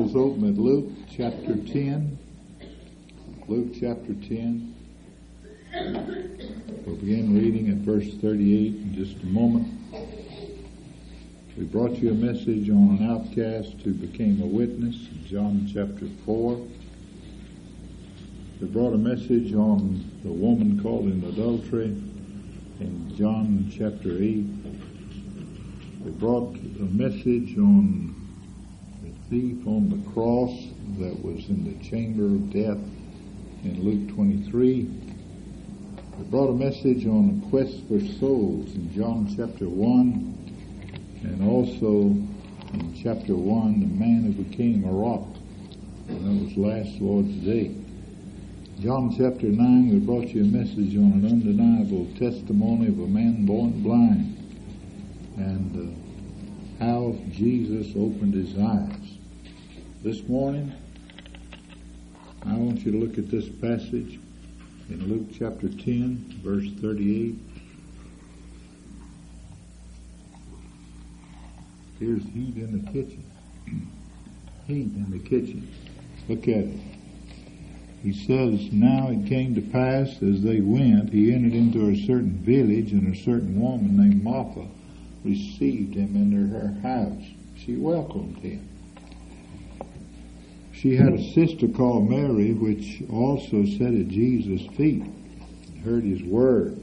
Bibles open at Luke chapter 10. Luke chapter 10. We'll begin reading at verse 38 in just a moment. We brought you a message on an outcast who became a witness in John chapter 4. We brought a message on the woman caught in adultery in John chapter 8. We brought a message on thief on the cross that was in the chamber of death in Luke 23. We brought a message on the quest for souls in John chapter 1 and also in chapter 1 the man who became a rock. And that was last Lord's Day. John chapter 9 we brought you a message on an undeniable testimony of a man born blind and uh, how Jesus opened his eyes. This morning, I want you to look at this passage in Luke chapter 10, verse 38. Here's heat in the kitchen. heat in the kitchen. Look at it. He says, Now it came to pass as they went, he entered into a certain village, and a certain woman named Martha received him into her house. She welcomed him. She had a sister called Mary, which also sat at Jesus' feet and heard his word.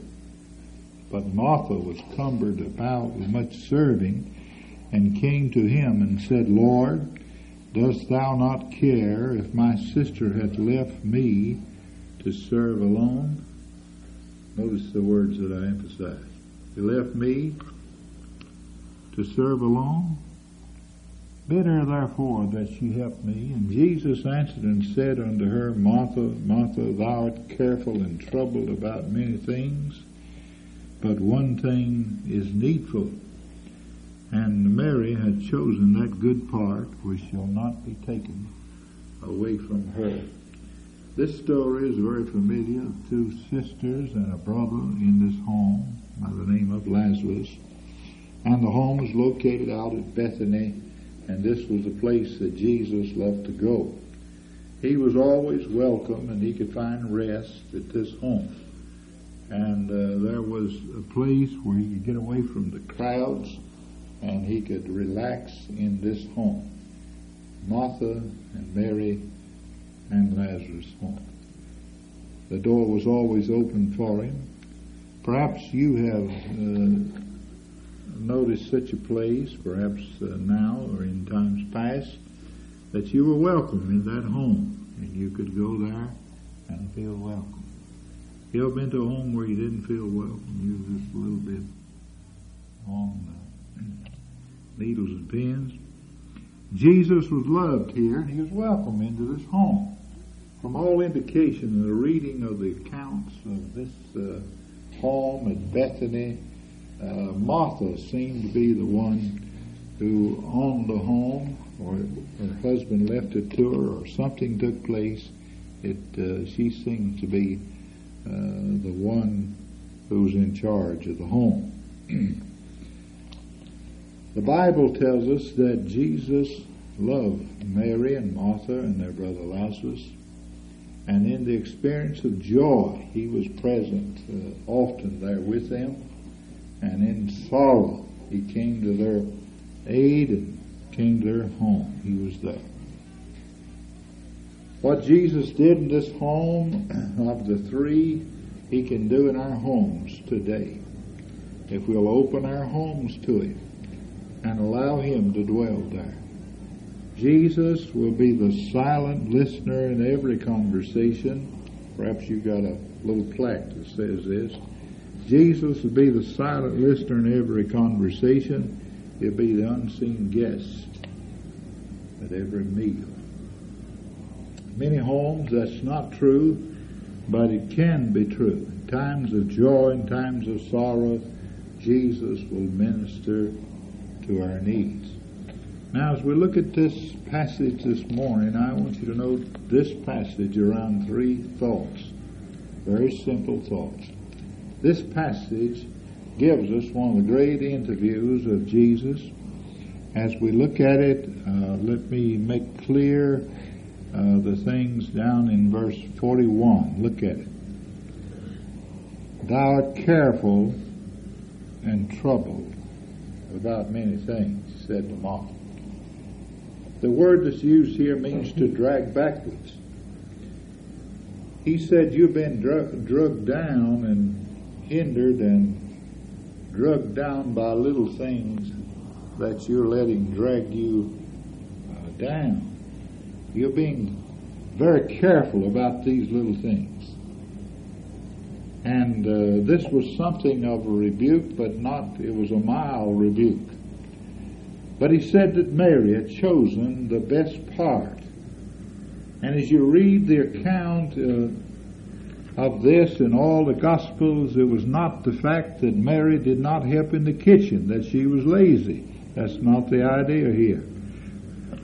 But Martha was cumbered about with much serving and came to him and said, Lord, dost thou not care if my sister hath left me to serve alone? Notice the words that I emphasize. He left me to serve alone? Bid her therefore that she help me. And Jesus answered and said unto her, Martha, Martha, thou art careful and troubled about many things, but one thing is needful. And Mary had chosen that good part which shall not be taken away from her. This story is very familiar two sisters and a brother in this home by the name of Lazarus. And the home was located out at Bethany, and this was the place that Jesus loved to go. He was always welcome, and he could find rest at this home. And uh, there was a place where he could get away from the crowds, and he could relax in this home. Martha and Mary and Lazarus' home. The door was always open for him. Perhaps you have uh, noticed such a place, perhaps uh, now or in times past, that you were welcome in that home and you could go there and feel welcome. You ever been to a home where you didn't feel welcome? You were just a little bit on the needles and pins. Jesus was loved here and he was welcome into this home. From all indication, the reading of the accounts of this uh, home at Bethany uh, Martha seemed to be the one who owned the home, or her husband left it to her, or something took place. It uh, she seemed to be uh, the one who's in charge of the home. the Bible tells us that Jesus loved Mary and Martha and their brother Lazarus. And in the experience of joy, he was present uh, often there with them and in sorrow he came to their aid and came to their home. He was there. What Jesus did in this home of the three, he can do in our homes today. If we'll open our homes to him and allow him to dwell there. Jesus will be the silent listener in every conversation. Perhaps you've got a little plaque that says this. Jesus will be the silent listener in every conversation. He'll be the unseen guest at every meal. Many homes, that's not true, but it can be true. In times of joy and times of sorrow, Jesus will minister to our needs. Now, as we look at this passage this morning, I want you to note this passage around three thoughts. Very simple thoughts. This passage gives us one of the great interviews of Jesus as we look at it, uh, let me make clear uh, the things down in verse 41. Look at it. Thou art careful and troubled about many things, said the monk. The word that's used here means to drag backwards. He said you've been drug, drugged down and hindered and drugged down by little things that you're letting drag you uh, down. You're being very careful about these little things. And uh, this was something of a rebuke, but not, it was a mild rebuke. But he said that Mary had chosen the best part. And as you read the account uh, of this in all the Gospels, it was not the fact that Mary did not help in the kitchen, that she was lazy. That's not the idea here.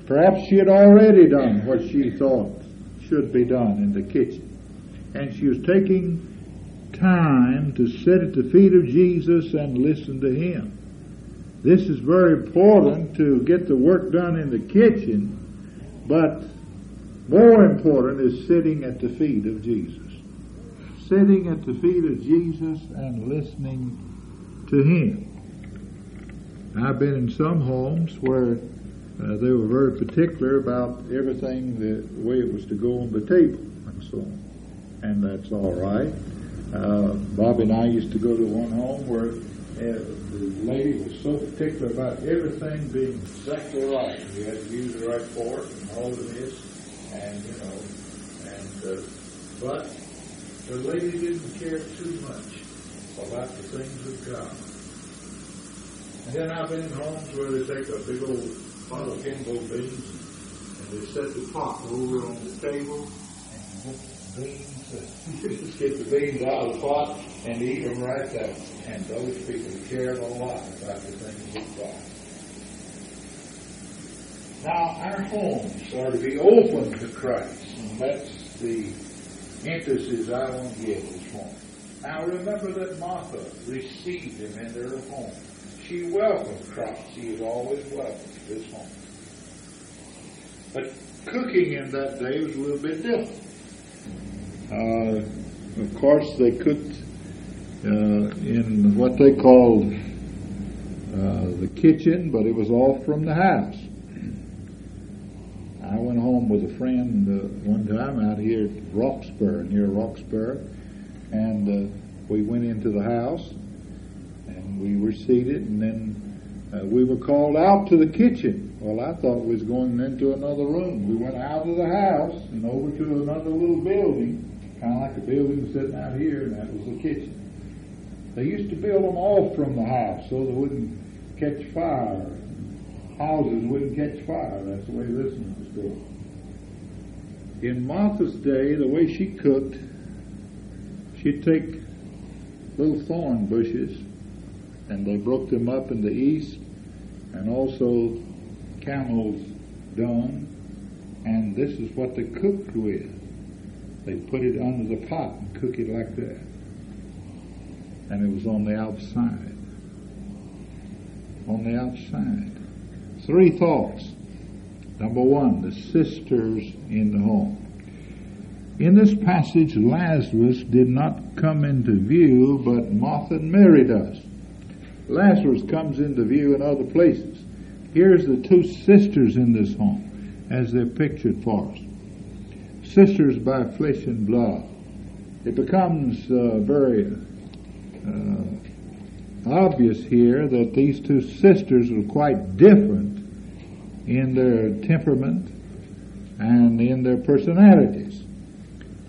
Perhaps she had already done what she thought should be done in the kitchen. And she was taking time to sit at the feet of Jesus and listen to Him. This is very important to get the work done in the kitchen, but more important is sitting at the feet of Jesus. Sitting at the feet of Jesus and listening to Him. I've been in some homes where uh, they were very particular about everything the way it was to go on the table and so on. And that's all right. Uh, Bobby and I used to go to one home where uh, the lady was so particular about everything being exactly right. You had to use the right fork and all of this, and you know, and uh, but the lady didn't care too much about the things of God. And then I've been in homes where they take a big old pot of Kimbo beans and they set the pot over on the table and beans, uh, you just get the beans out of the pot and eat them right there. And those people cared a lot about the things of God. Now, our homes are to be open to Christ, and that's the emphasis I want to give this morning. Now, remember that Martha received him into her home. She welcomed Christ. She is always welcome to this home. But cooking in that day was a little bit different. Uh, of course, they cooked uh, in what they called uh, the kitchen, but it was all from the house. I went home with a friend uh, one time out here at Roxborough, near Roxborough, and uh, we went into the house and we were seated, and then uh, we were called out to the kitchen. Well, I thought we was going into another room. We went out of the house and over to another little building, kind of like a building sitting out here, and that was the kitchen. They used to build them off from the house so they wouldn't catch fire. Houses wouldn't catch fire. That's the way this one was built. In Martha's day, the way she cooked, she'd take little thorn bushes and they broke them up in the east and also camel's dung and this is what they cooked with. They put it under the pot and cook it like that and it was on the outside. On the outside. Three thoughts. Number one, the sisters in the home. In this passage, Lazarus did not come into view, but Martha and Mary does. Lazarus comes into view in other places. Here's the two sisters in this home, as they're pictured for us. Sisters by flesh and blood. It becomes uh, very uh, obvious here that these two sisters are quite different in their temperament and in their personalities.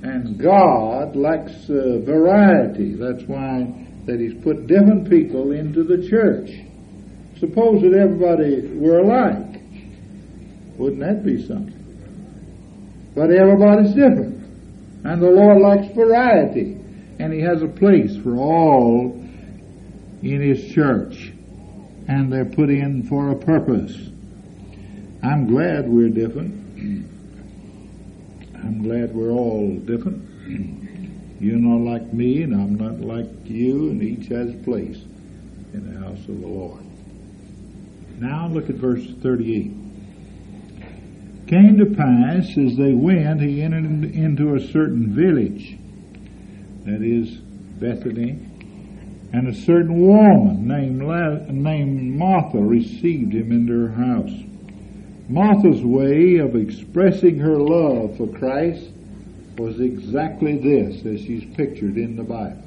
And God likes uh, variety. That's why that He's put different people into the church. Suppose that everybody were alike. Wouldn't that be something? But everybody's different. And the Lord likes variety and he has a place for all in his church and they're put in for a purpose i'm glad we're different i'm glad we're all different you're not like me and i'm not like you and each has a place in the house of the lord Now look at verse 38. Came to pass as they went, he entered into a certain village, that is Bethany, and a certain woman named, named Martha received him into her house. Martha's way of expressing her love for Christ was exactly this, as she's pictured in the Bible.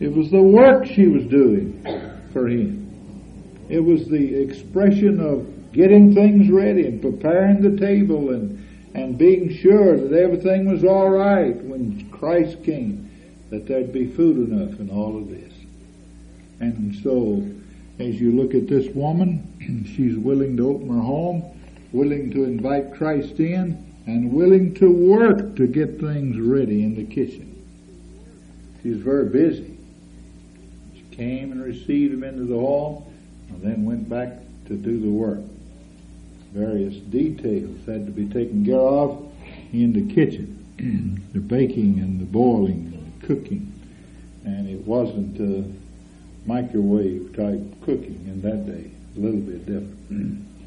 It was the work she was doing for him. It was the expression of getting things ready and preparing the table and, and being sure that everything was all right when Christ came, that there'd be food enough and all of this. And so, as you look at this woman, she's willing to open her home, willing to invite Christ in, and willing to work to get things ready in the kitchen. She's very busy. She came and received him into the hall, and then went back to do the work. Various details had to be taken care of in the kitchen, the baking and the boiling and the cooking, and it wasn't microwave type cooking in that day. A little bit different.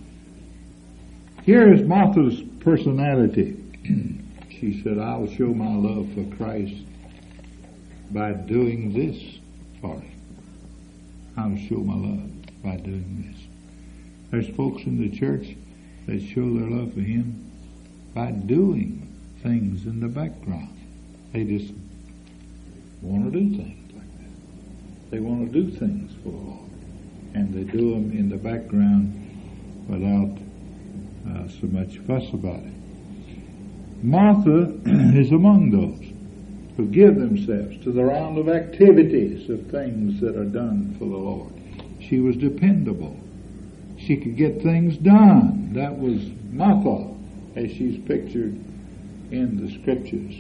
Here is Martha's personality. she said, I'll show my love for Christ by doing this for him. I'll show my love by doing this. There's folks in the church that show their love for him by doing things in the background. They just want to do things like that. They want to do things for the Lord. And they do them in the background without uh, so much fuss about it. Martha is among those who give themselves to the round of activities of things that are done for the Lord. She was dependable. She could get things done. That was Martha, as she's pictured in the scriptures.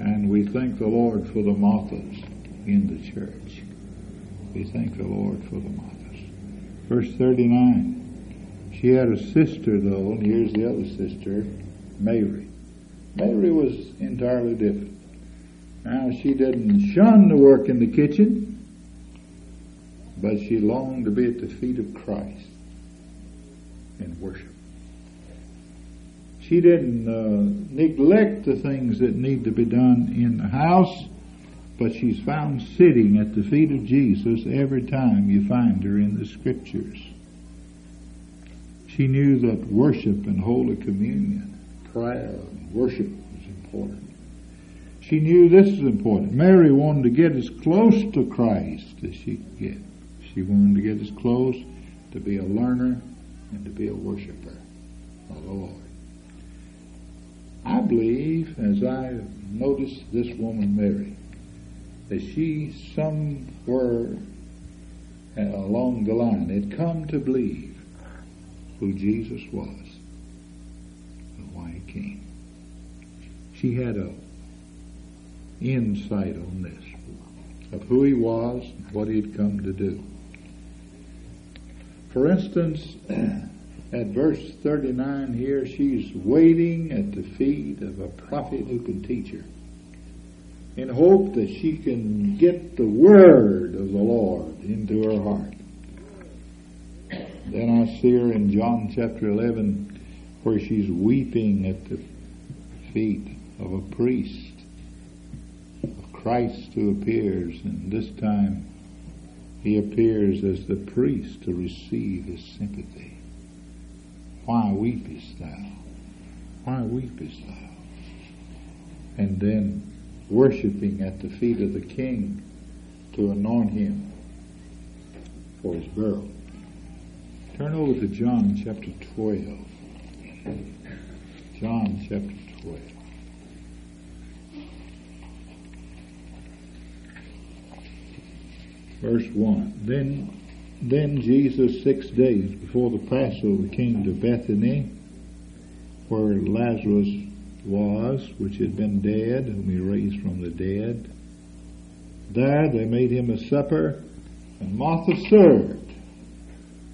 And we thank the Lord for the Marthas in the church. We thank the Lord for the Marthas. Verse 39. She had a sister, though, and here's the other sister, Mary. Mary was entirely different. Now, she didn't shun the work in the kitchen, but she longed to be at the feet of Christ in worship. She didn't uh, neglect the things that need to be done in the house, but she's found sitting at the feet of Jesus every time you find her in the scriptures. She knew that worship and Holy Communion, prayer and worship was important. She knew this is important. Mary wanted to get as close to Christ as she could get. She wanted to get as close to be a learner and to be a worshiper the Lord. I believe, as I noticed this woman Mary, that she somewhere uh, along the line had come to believe who Jesus was and why he came. She had a insight on this of who he was and what he had come to do. For instance, at verse 39 here, she's waiting at the feet of a prophet who can teach her in hope that she can get the word of the Lord into her heart. Then I see her in John chapter 11 where she's weeping at the feet of a priest, of Christ who appears, and this time he appears as the priest to receive his sympathy. Why weepest thou? Why weepest thou? And then worshiping at the feet of the king to anoint him for his burial. Turn over to John chapter 12. John chapter 12. Verse 1. Then, then Jesus, six days before the Passover, came to Bethany, where Lazarus was, which had been dead, whom he raised from the dead. There they made him a supper, and Martha served.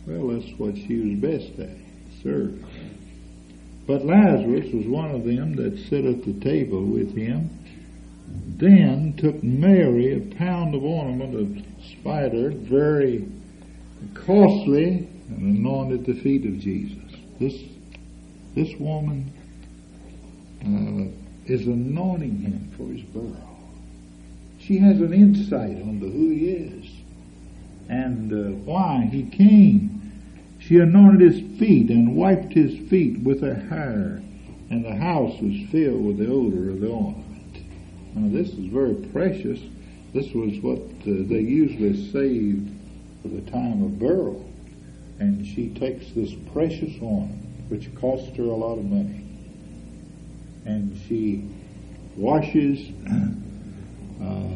Well, that's what she was best at, serve. But Lazarus was one of them that sat at the table with him. Then took Mary a pound of ornament of spikenard, very costly, and anointed the feet of Jesus. This, this woman uh, is anointing him for his burial. She has an insight into who he is and uh, why he came. She anointed his feet and wiped his feet with her hair, and the house was filled with the odor of the ointment. Now, this is very precious. This was what uh, they usually saved for the time of burial. And she takes this precious ointment, which cost her a lot of money, and she washes, uh,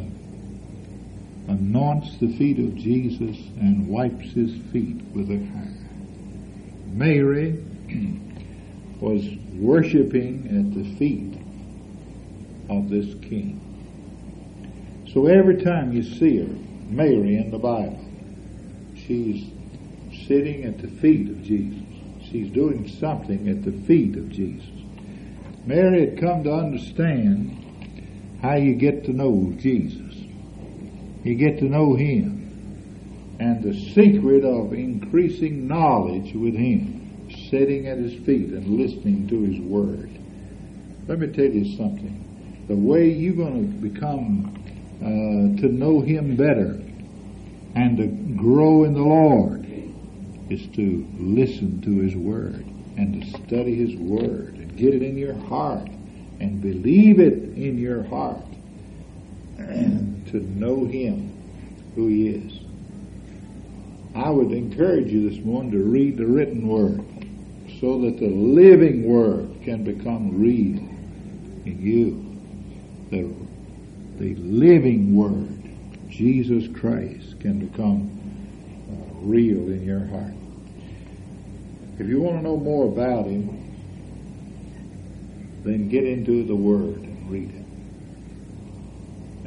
anoints the feet of Jesus, and wipes his feet with her hair. Mary was worshiping at the feet of this king. So every time you see her, Mary in the Bible, she's sitting at the feet of Jesus. She's doing something at the feet of Jesus. Mary had come to understand how you get to know Jesus. You get to know Him. The secret of increasing knowledge with Him, sitting at His feet and listening to His Word. Let me tell you something. The way you're going to become uh, to know Him better and to grow in the Lord is to listen to His Word and to study His Word and get it in your heart and believe it in your heart and to know Him, who He is. I would encourage you this morning to read the written Word so that the living Word can become real in you. The, the living Word, Jesus Christ, can become uh, real in your heart. If you want to know more about Him, then get into the Word and read it.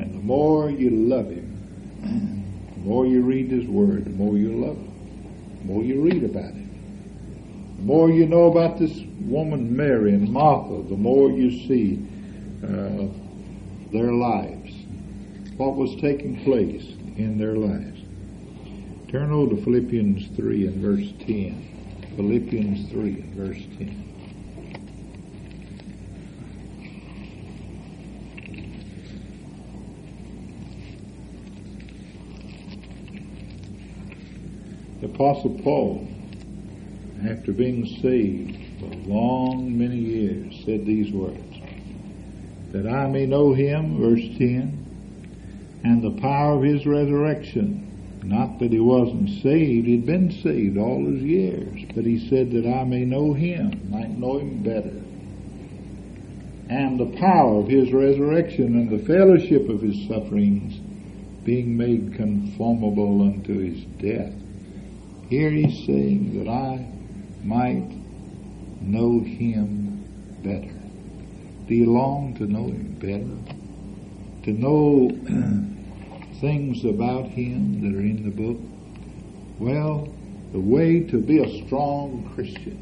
And the more you love Him, the more you read His Word, the more you love Him. The more you read about Him. The more you know about this woman Mary and Martha, the more you see uh, their lives, what was taking place in their lives. Turn over to Philippians 3 and verse 10. Philippians 3 and verse 10. Apostle Paul, after being saved for long many years, said these words, that I may know him, verse 10, and the power of his resurrection. Not that he wasn't saved, he'd been saved all his years, but he said that I may know him, might know him better. And the power of his resurrection and the fellowship of his sufferings, being made conformable unto his death. Here he's saying that I might know him better. Do you long to know him better? To know things about him that are in the book? Well, the way to be a strong Christian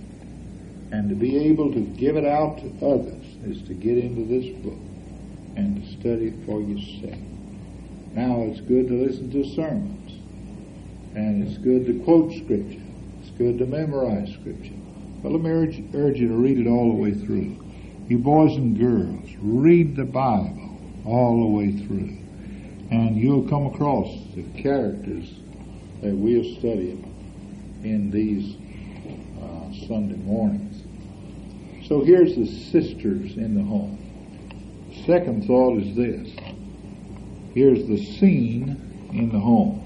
and to be able to give it out to others is to get into this book and to study it for yourself. Now, it's good to listen to sermons, and it's good to quote Scripture. It's good to memorize Scripture. But let me urge, urge you to read it all the way through. You boys and girls, read the Bible all the way through and you'll come across the characters that we'll study in these uh, Sunday mornings. So here's the sisters in the home. Second thought is this. Here's the scene in the home.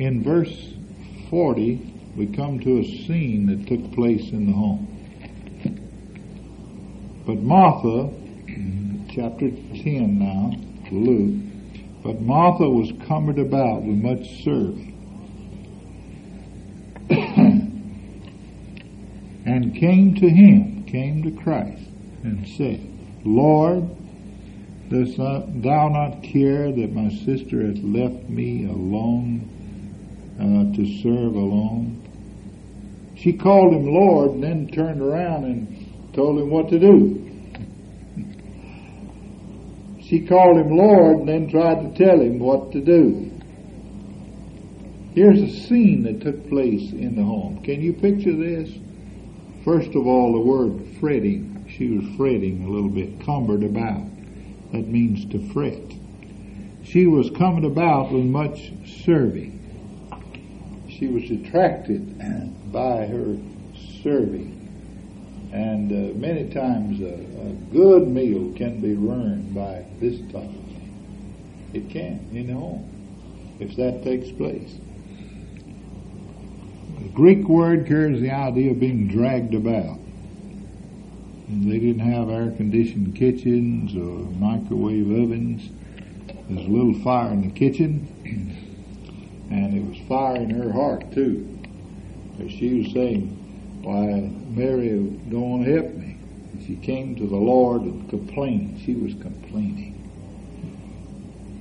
In verse 40, we come to a scene that took place in the home. But Martha, chapter 10 now, Luke, but Martha was cumbered about with much serving. and came to him, came to Christ, and said, Lord, dost thou not care that my sister hath left me alone uh, to serve alone? She called him Lord and then turned around and told him what to do. She called him Lord and then tried to tell him what to do. Here's a scene that took place in the home. Can you picture this? First of all, the word fretting. She was fretting a little bit, cumbered about. That means to fret. She was cumbered about with much serving. She was attracted by her serving. And uh, many times a, a, good meal can be ruined by this type of thing. It can, you know, if that takes place. The Greek word carries the idea of being dragged about. And they didn't have air conditioned kitchens or microwave ovens. There's a little fire in the kitchen, and it was fire in her heart too. Because she was saying, Why, Mary don't help me. And she came to the Lord and complained. She was complaining.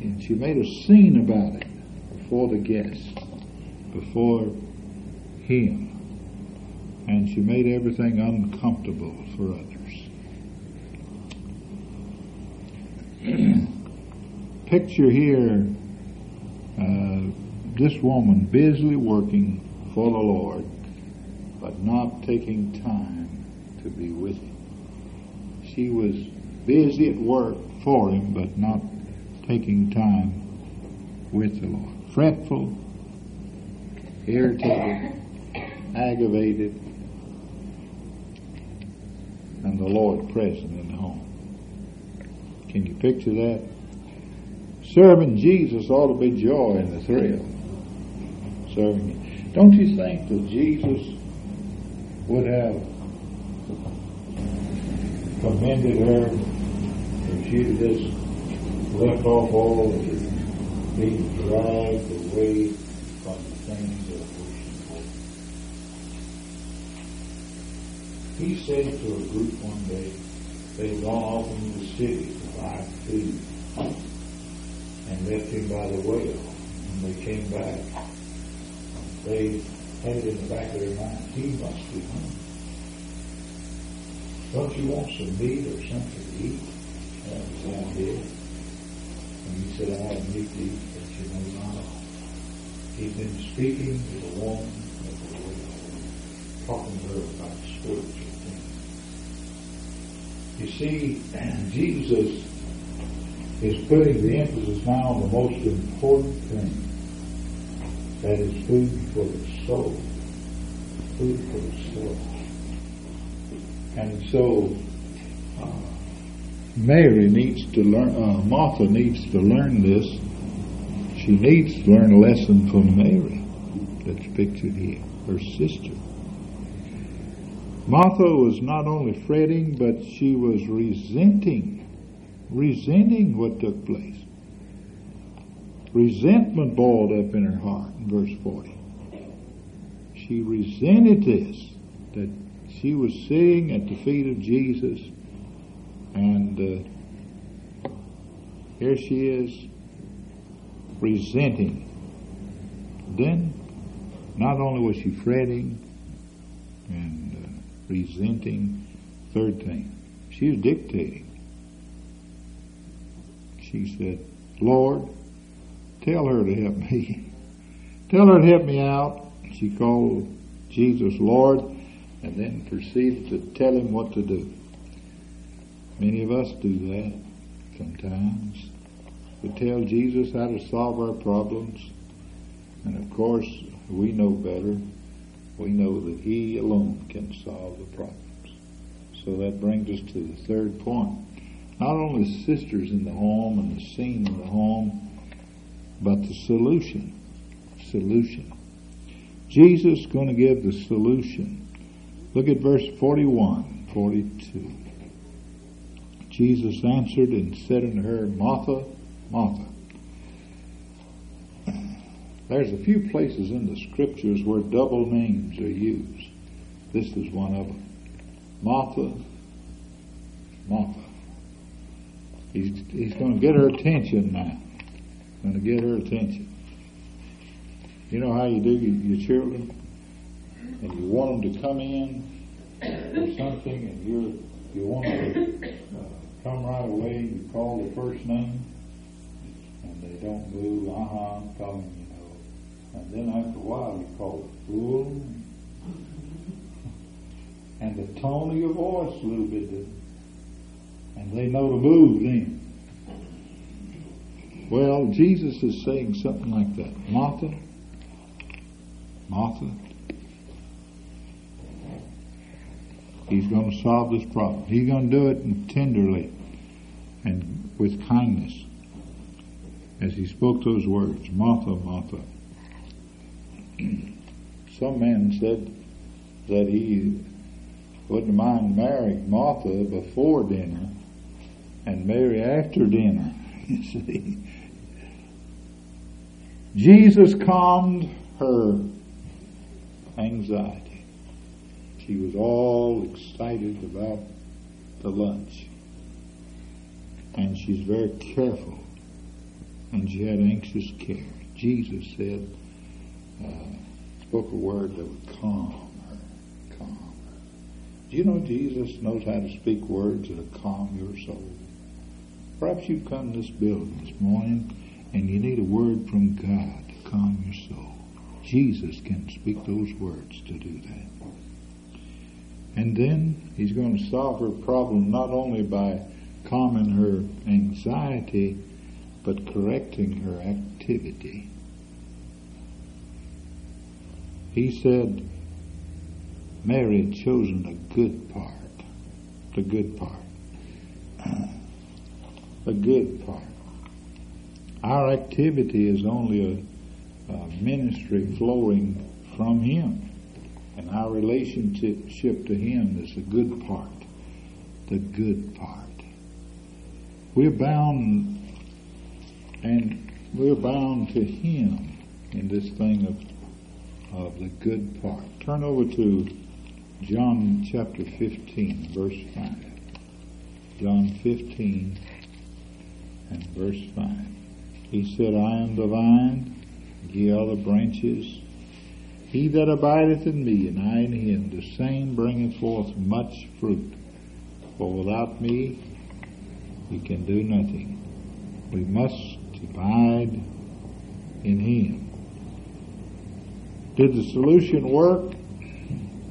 And she made a scene about it before the guests, before him. And she made everything uncomfortable for others. Picture here uh, this woman busily working for the Lord, but not taking time to be with him. She was busy at work for him, but not taking time with the Lord. Fretful, irritated, aggravated, and the Lord present in the home. Can you picture that? Serving Jesus ought to be joy and the thrill. Serving. Don't you think that Jesus would have commended her if she had just left off all of the being dragged away from the things that were important? He said to a group one day, they'd gone off into the city to buy food and left him by the well. When they came back, they had it in the back of their mind, he must be hungry. Don't you want some meat or something to eat? That was the idea. And he said, I have meat to eat, but you know not. He'd been speaking to the woman at the well, talking to her about spiritual things. You see, Jesus is putting the emphasis now on the most important thing. That is food for the soul. Food for the soul. And so, uh, Mary needs to learn, uh, Martha needs to learn this. She needs to learn a lesson from Mary that's pictured here, her sister. Martha was not only fretting, but she was resenting resenting what took place. Resentment boiled up in her heart in verse 40. She resented this, that she was sitting at the feet of Jesus, and uh, here she is resenting. Then, not only was she fretting and uh, resenting, third thing, she was dictating she said, Lord, tell her to help me. tell her to help me out. She called Jesus Lord and then proceeded to tell him what to do. Many of us do that sometimes. We tell Jesus how to solve our problems. And of course, we know better. We know that He alone can solve the problems. So that brings us to the third point not only sisters in the home and the scene in the home, but the solution. Solution. Jesus is going to give the solution. Look at verse 41, 42. Jesus answered and said unto her, Martha, Martha. There's a few places in the scriptures where double names are used. This is one of them. Martha, Martha. He's, he's going to get her attention now. Going to get her attention. You know how you do your, children? And you want them to come in or something and you you want them to uh, come right away. You call the first name and they don't move. Uh-huh, tell them, you know, And then after a while he called fool. And the tone of your voice a little bit. And they know to move then. Well, Jesus is saying something like that. Martha, Martha, He's going to solve this problem. He's going to do it tenderly and with kindness. As he spoke those words, Martha, Martha. Some man said that he wouldn't mind marrying Martha before dinner and Mary after dinner. You see, Jesus calmed her anxiety. She was all excited about the lunch. And she's very careful. And she had anxious care. Jesus said, uh, spoke a word that would calm her, calm her. Do you know Jesus knows how to speak words that calm your soul? Perhaps you've come to this building this morning and you need a word from God to calm your soul. Jesus can speak those words to do that. And then he's going to solve her problem not only by calming her anxiety, but correcting her activity. He said, Mary had chosen a good part. The good part. a good part. Our activity is only a, a ministry flowing from Him. And our relationship to Him is the good part. The good part. We're bound and we're bound to Him in this thing of, of the good part. Turn over to John chapter 15, verse 5. John 15 and verse 5. He said, I am the vine, ye are the branches. He that abideth in me, and I in him, the same bringeth forth much fruit. For without me, we can do nothing. We must abide in him. Did the solution work?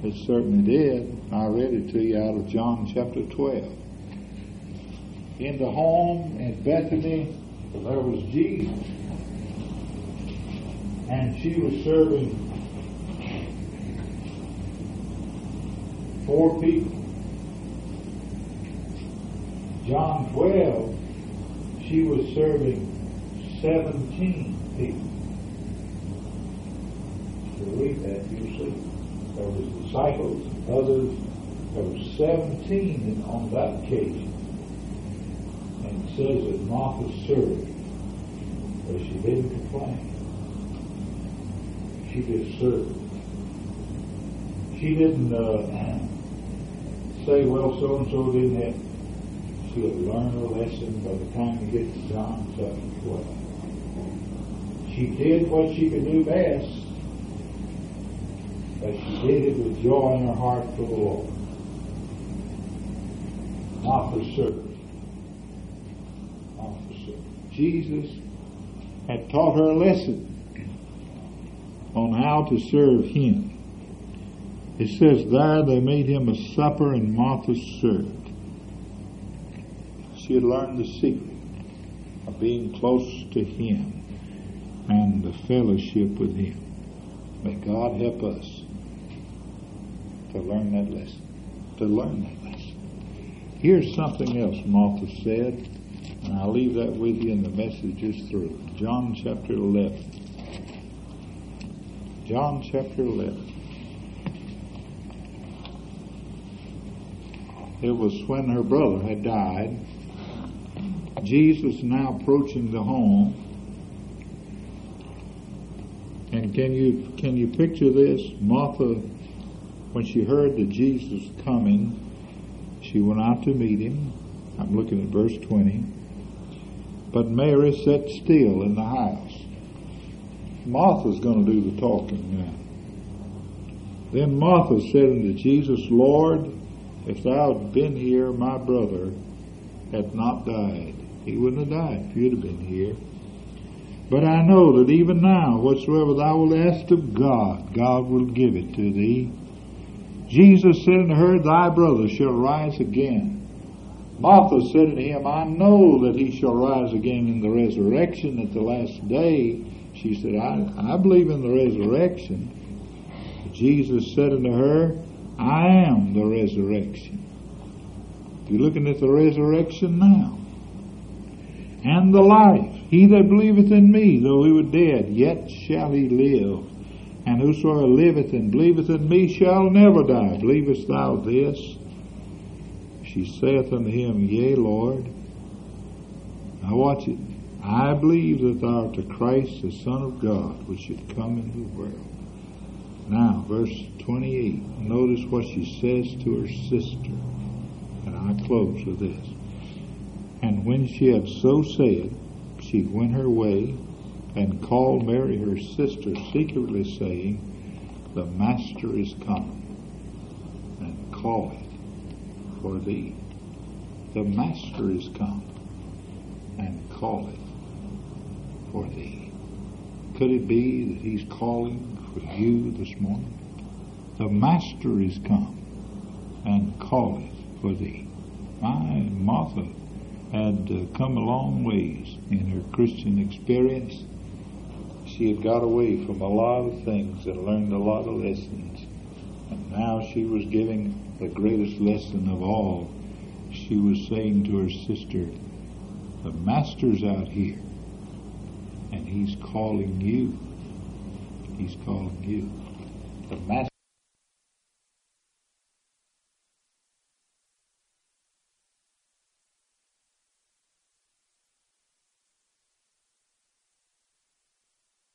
It certainly did. I read it to you out of John chapter 12 in the home at Bethany, there was Jesus. And she was serving four people. John 12, she was serving 17 people. You read that, you see. There was disciples others. There was 17 on that occasion says that Martha served, but she didn't complain. She just served. She didn't uh, say, well, so and so didn't have. She had learned her lesson by the time you get to John chapter 12. She did what she could do best, but she did it with joy in her heart for the Lord. Martha served. Jesus had taught her a lesson on how to serve him. It says there they made him a supper and Martha served. She had learned the secret of being close to him and the fellowship with him. May God help us to learn that lesson. To learn that lesson. Here's something else Martha said. And I'll leave that with you in the message is through. John chapter 11. John chapter 11. It was when her brother had died. Jesus now approaching the home. And can you can you picture this? Martha, when she heard that Jesus was coming, she went out to meet him. I'm looking at verse 20. But Mary sat still in the house. Martha's going to do the talking now. Then Martha said unto Jesus, Lord, if thou had been here, my brother had not died. He wouldn't have died if you'd have been here. But I know that even now, whatsoever thou wilt ask of God, God will give it to thee. Jesus said unto her, Thy brother shall rise again. Martha said unto him, I know that he shall rise again in the resurrection at the last day. She said, I, I believe in the resurrection. Jesus said unto her, I am the resurrection. You're looking at the resurrection now. And the life. He that believeth in me, though he were dead, yet shall he live. And whosoever liveth and believeth in me shall never die. Believest thou this? She saith unto him, Yea, Lord. Now watch it. I believe that thou art the Christ, the Son of God, which should come into the world. Now, verse 28. Notice what she says to her sister. And I close with this. And when she had so said, she went her way and called Mary her sister secretly, saying, The Master is come, and calleth for thee. The Master is come, and calleth for thee. Could it be that he's calling for you this morning? The Master is come, and calleth for thee. My Martha had uh, come a long ways in her Christian experience. She had got away from a lot of things and learned a lot of lessons. And now she was giving the greatest lesson of all. She was saying to her sister, The Master's out here, and He's calling you. He's calling you. The Master